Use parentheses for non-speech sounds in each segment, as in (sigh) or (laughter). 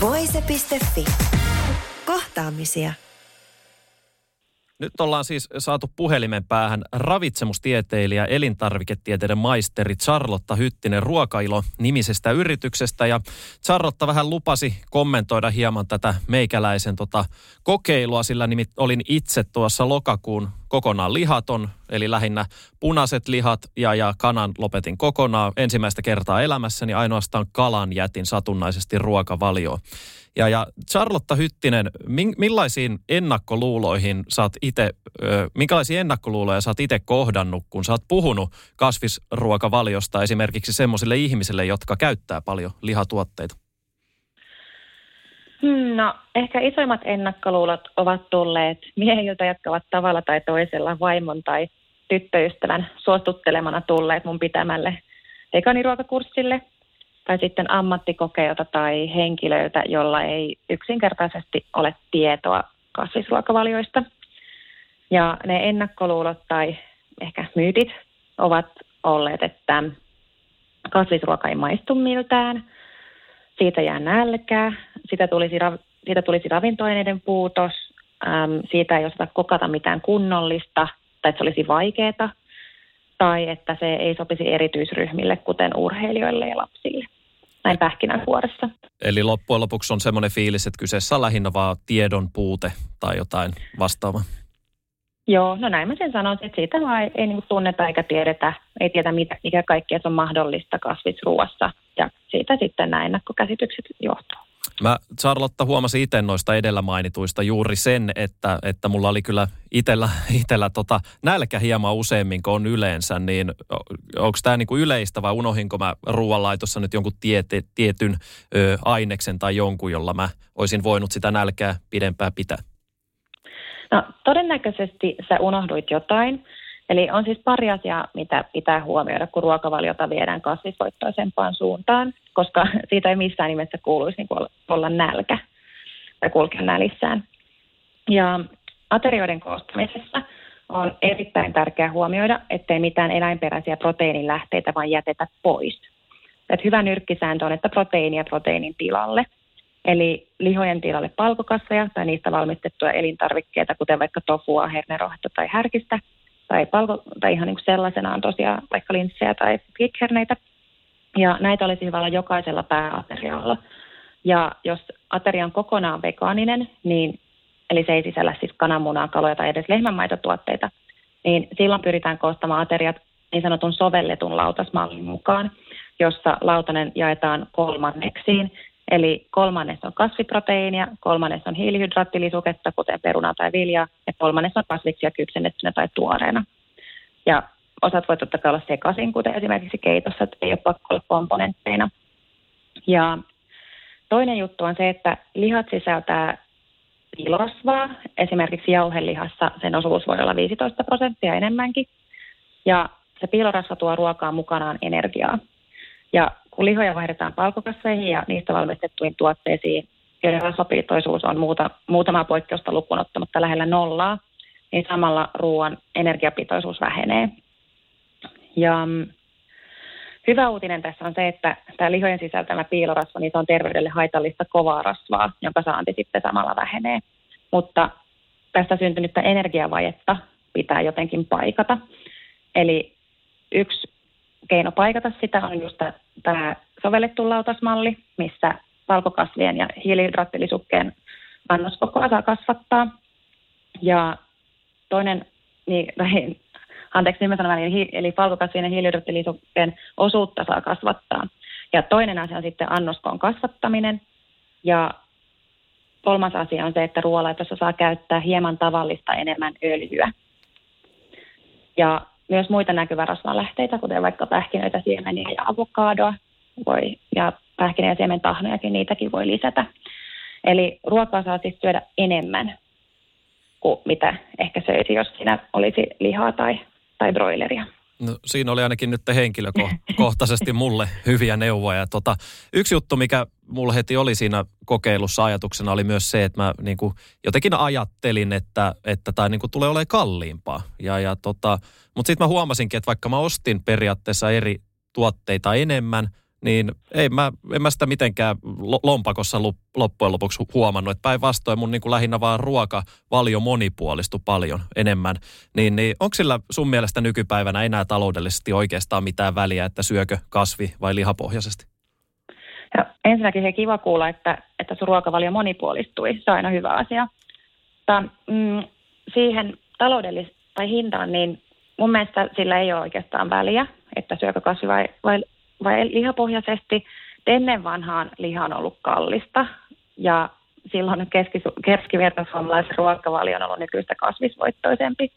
Voise.fi. Kohtaamisia. Nyt ollaan siis saatu puhelimen päähän ravitsemustieteilijä, elintarviketieteiden maisteri Charlotta Hyttinen Ruokailo nimisestä yrityksestä. Ja Charlotta vähän lupasi kommentoida hieman tätä meikäläisen tota kokeilua, sillä nimit olin itse tuossa lokakuun kokonaan lihaton, eli lähinnä punaiset lihat ja, ja kanan lopetin kokonaan. Ensimmäistä kertaa elämässäni ainoastaan kalan jätin satunnaisesti ruokavalioon. Ja, ja Charlotta Hyttinen, millaisiin ennakkoluuloihin saat itse, minkälaisia ennakkoluuloja saat itse kohdannut, kun oot puhunut kasvisruokavaliosta esimerkiksi semmoisille ihmisille, jotka käyttää paljon lihatuotteita? No, ehkä isoimmat ennakkoluulot ovat tulleet miehiltä, jotka ovat tavalla tai toisella vaimon tai tyttöystävän suostuttelemana tulleet mun pitämälle vegaaniruokakurssille tai sitten ammattikokeilta tai henkilöiltä, jolla ei yksinkertaisesti ole tietoa kasvisruokavalioista. Ja ne ennakkoluulot tai ehkä myytit ovat olleet, että kasvisruoka ei maistu miltään, siitä jää nälkää, siitä tulisi, siitä tulisi ravintoaineiden puutos, äm, siitä ei osata kokata mitään kunnollista, tai että se olisi vaikeaa, tai että se ei sopisi erityisryhmille, kuten urheilijoille ja lapsille näin pähkinänkuoressa. Eli loppujen lopuksi on semmoinen fiilis, että kyseessä on lähinnä vaan tiedon puute tai jotain vastaavaa. Joo, no näin mä sen sanoisin, että siitä vaan ei, ei niin tunneta eikä tiedetä, ei tiedä mitä, mikä kaikkea on mahdollista kasvisruuassa ja siitä sitten nämä ennakkokäsitykset johtuu. Mä Charlotta huomasin itse noista edellä mainituista juuri sen, että, että mulla oli kyllä itellä, (laughs) itellä tota nälkä hieman useammin kuin on yleensä, niin onko tämä niinku yleistä vai unohinko mä ruoanlaitossa nyt jonkun tiete, tietyn ö, aineksen tai jonkun, jolla mä olisin voinut sitä nälkää pidempään pitää? No todennäköisesti sä unohduit jotain. Eli on siis pari asiaa, mitä pitää huomioida, kun ruokavaliota viedään kasvisvoittoisempaan suuntaan, koska siitä ei missään nimessä kuuluisi niin olla, nälkä tai kulkea nälissään. Ja aterioiden koostamisessa on erittäin tärkeää huomioida, ettei mitään eläinperäisiä proteiinilähteitä vaan jätetä pois. Et hyvä nyrkkisääntö on, että proteiinia proteiinin tilalle. Eli lihojen tilalle palkokasveja tai niistä valmistettuja elintarvikkeita, kuten vaikka tofua, hernerohetta tai härkistä – tai, palko, tai ihan niin kuin sellaisenaan tosiaan vaikka linssejä tai kikherneitä. Ja näitä olisi hyvä olla jokaisella pääaterialla. Ja jos ateria on kokonaan vegaaninen, niin, eli se ei sisällä siis kananmunaa, kaloja tai edes lehmänmaitotuotteita, niin silloin pyritään koostamaan ateriat niin sanotun sovelletun lautasmallin mukaan, jossa lautanen jaetaan kolmanneksiin. Eli kolmannes on kasviproteiinia, kolmannes on hiilihydraattilisuketta, kuten peruna tai vilja, ja kolmannes on kasviksia kypsennettynä tai tuoreena. Ja osat voi totta kai olla sekaisin, kuten esimerkiksi keitossa, että ei ole pakko olla komponentteina. Ja toinen juttu on se, että lihat sisältää piilorasvaa. Esimerkiksi jauhelihassa sen osuus voi olla 15 prosenttia enemmänkin. Ja se piilorasva tuo ruokaan mukanaan energiaa. Ja kun lihoja vaihdetaan palkokasveihin ja niistä valmistettuihin tuotteisiin, joiden rasvapitoisuus on muuta, muutama poikkeusta lukuun ottamatta lähellä nollaa, niin samalla ruoan energiapitoisuus vähenee. Ja mm, hyvä uutinen tässä on se, että tämä lihojen sisältämä piilorasva, niin se on terveydelle haitallista kovaa rasvaa, jonka saanti sitten samalla vähenee. Mutta tästä syntynyttä energiavajetta pitää jotenkin paikata. Eli yksi keino paikata sitä on just tämä sovellettu lautasmalli, missä valkokasvien ja hiilihydraattilisukkeen annoskokoa saa kasvattaa. Ja toinen, niin, (laughs) anteeksi nimen sanon eli, eli valkokasvien ja hiilihydraattilisukkeen osuutta saa kasvattaa. Ja toinen asia on sitten annoskoon kasvattaminen. Ja kolmas asia on se, että ruoanlaitossa saa käyttää hieman tavallista enemmän öljyä. Ja myös muita näkyvärasvalähteitä, kuten vaikka pähkinöitä, siemeniä ja avokadoa voi, ja pähkinä- ja siementahnojakin, niitäkin voi lisätä. Eli ruokaa saa siis syödä enemmän kuin mitä ehkä söisi, jos siinä olisi lihaa tai, tai broileria. No, siinä oli ainakin nyt henkilökohtaisesti mulle hyviä neuvoja. Tota, yksi juttu, mikä mulla heti oli siinä kokeilussa ajatuksena, oli myös se, että mä niin kuin, jotenkin ajattelin, että, että tämä niin kuin, tulee olemaan kalliimpaa. Ja, ja tota, mutta sitten mä huomasinkin, että vaikka mä ostin periaatteessa eri tuotteita enemmän – niin ei mä, en mä sitä mitenkään lompakossa loppujen lopuksi huomannut. Että päinvastoin mun niin kuin lähinnä vaan ruokavalio monipuolistui paljon enemmän. Niin, niin onko sillä sun mielestä nykypäivänä enää taloudellisesti oikeastaan mitään väliä, että syökö kasvi- vai lihapohjaisesti? Ja ensinnäkin se kiva kuulla, että, että sun ruokavalio monipuolistui. Se on aina hyvä asia. Mutta, mm, siihen taloudellis- tai hintaan, niin mun mielestä sillä ei ole oikeastaan väliä, että syökö kasvi vai vai lihapohjaisesti. Ennen vanhaan liha on ollut kallista ja silloin keski, keskivertaisuomalaisen ruokavalio on ollut nykyistä kasvisvoittoisempi.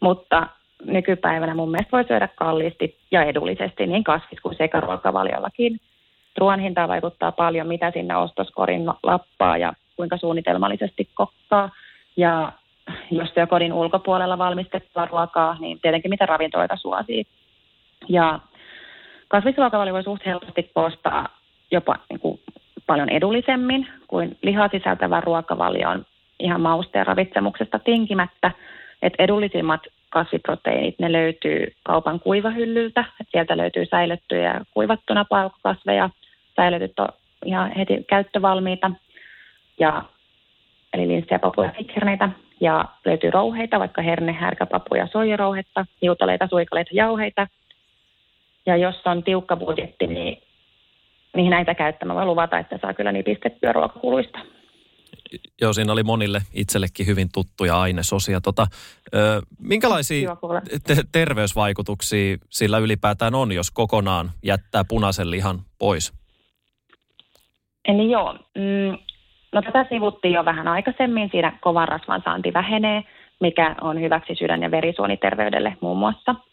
Mutta nykypäivänä mun mielestä voi syödä kalliisti ja edullisesti niin kasvis- kuin sekä ruokavaliollakin. Ruoan hintaa vaikuttaa paljon, mitä sinne ostoskorin lappaa ja kuinka suunnitelmallisesti kokkaa. Ja jos syö kodin ulkopuolella valmistettua ruokaa, niin tietenkin mitä ravintoita suosii. Ja Kasvisruokavalio voi suht helposti koostaa jopa niin kuin paljon edullisemmin kuin lihaa sisältävä ruokavalio on ihan mausteen ravitsemuksesta tinkimättä. että edullisimmat kasviproteiinit, ne löytyy kaupan kuivahyllyltä. että sieltä löytyy säilyttyjä ja kuivattuna paukukasveja. Säilytyt on ihan heti käyttövalmiita. Ja, eli linssiä, papuja, fikherneitä. Ja löytyy rouheita, vaikka herne, härkäpapu ja soijarouhetta, hiutaleita, suikaleita, jauheita – ja jos on tiukka budjetti, niin niihin näitä käyttämään voi luvata, että saa kyllä nipistettyä ruokakuluista. Joo, siinä oli monille itsellekin hyvin tuttuja ainesosia. Tota, ö, minkälaisia te- terveysvaikutuksia sillä ylipäätään on, jos kokonaan jättää punaisen lihan pois? Eli joo, mm, no tätä sivuttiin jo vähän aikaisemmin. Siinä kovan rasvan saanti vähenee, mikä on hyväksi sydän- ja verisuoniterveydelle muun muassa –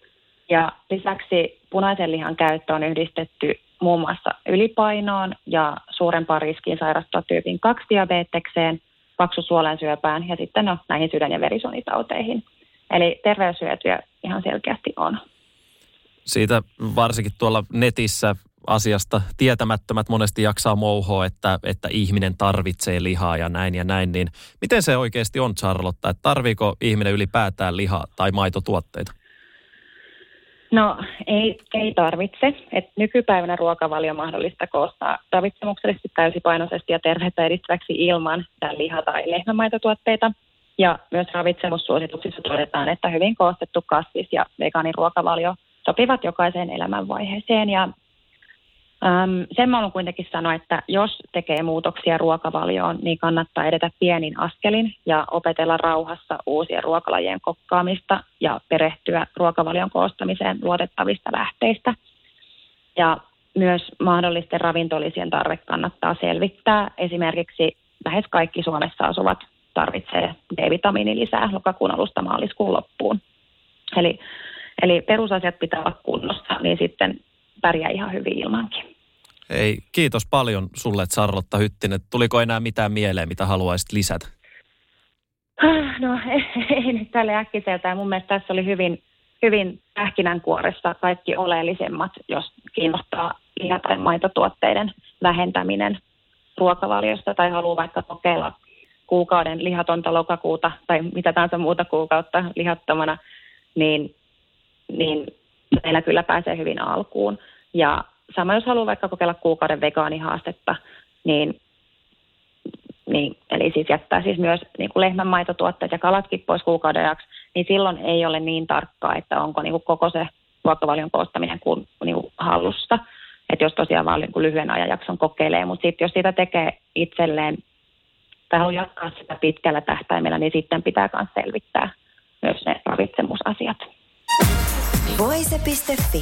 ja lisäksi punaisen lihan käyttö on yhdistetty muun muassa ylipainoon ja suurempaan riskiin sairastua tyypin 2 diabetekseen, syöpään ja sitten no, näihin sydän- ja verisuonitauteihin. Eli terveyshyötyjä ihan selkeästi on. Siitä varsinkin tuolla netissä asiasta tietämättömät monesti jaksaa mouhoa, että, että ihminen tarvitsee lihaa ja näin ja näin, niin miten se oikeasti on, Charlotte, että tarviiko ihminen ylipäätään lihaa tai maitotuotteita? No ei, ei tarvitse. Et nykypäivänä ruokavalio mahdollista koostaa ravitsemuksellisesti täysipainoisesti ja terveyttä edistäväksi ilman liha- tai lehmämaitotuotteita. Ja myös ravitsemussuosituksissa todetaan, että hyvin koostettu kasvis- ja vegaaniruokavalio sopivat jokaiseen elämänvaiheeseen. Ja Öm, sen mä haluan kuitenkin sanoa, että jos tekee muutoksia ruokavalioon, niin kannattaa edetä pienin askelin ja opetella rauhassa uusien ruokalajien kokkaamista ja perehtyä ruokavalion koostamiseen luotettavista lähteistä. Ja myös mahdollisten ravintolisien tarve kannattaa selvittää. Esimerkiksi lähes kaikki Suomessa asuvat tarvitsee D-vitamiinilisää lokakuun alusta maaliskuun loppuun. Eli, eli perusasiat pitää olla kunnossa, niin sitten pärjää ihan hyvin ilmankin. Ei, kiitos paljon sulle, Sarlotta Hyttinen. Tuliko enää mitään mieleen, mitä haluaisit lisätä? Ah, no (laughs) ei, nyt tälle äkkiseltään. Mun mielestä tässä oli hyvin, hyvin pähkinänkuoressa kaikki oleellisemmat, jos kiinnostaa liha- tai maitotuotteiden vähentäminen ruokavaliosta tai haluaa vaikka kokeilla kuukauden lihatonta lokakuuta tai mitä tahansa muuta kuukautta lihattomana, niin, niin meillä kyllä pääsee hyvin alkuun. Ja sama jos haluaa vaikka kokeilla kuukauden vegaanihaastetta, niin, niin eli siis jättää siis myös niin kuin lehmänmaitotuotteet ja kalatkin pois kuukauden ajaksi, niin silloin ei ole niin tarkkaa, että onko niin kuin koko se ruokavalion koostaminen kuin, niin kuin hallussa. Että jos tosiaan vaan niin kuin lyhyen ajanjakson kokeilee, mutta sitten jos sitä tekee itselleen tai haluaa jatkaa sitä pitkällä tähtäimellä, niin sitten pitää myös selvittää myös ne ravitsemusasiat. Voise.fi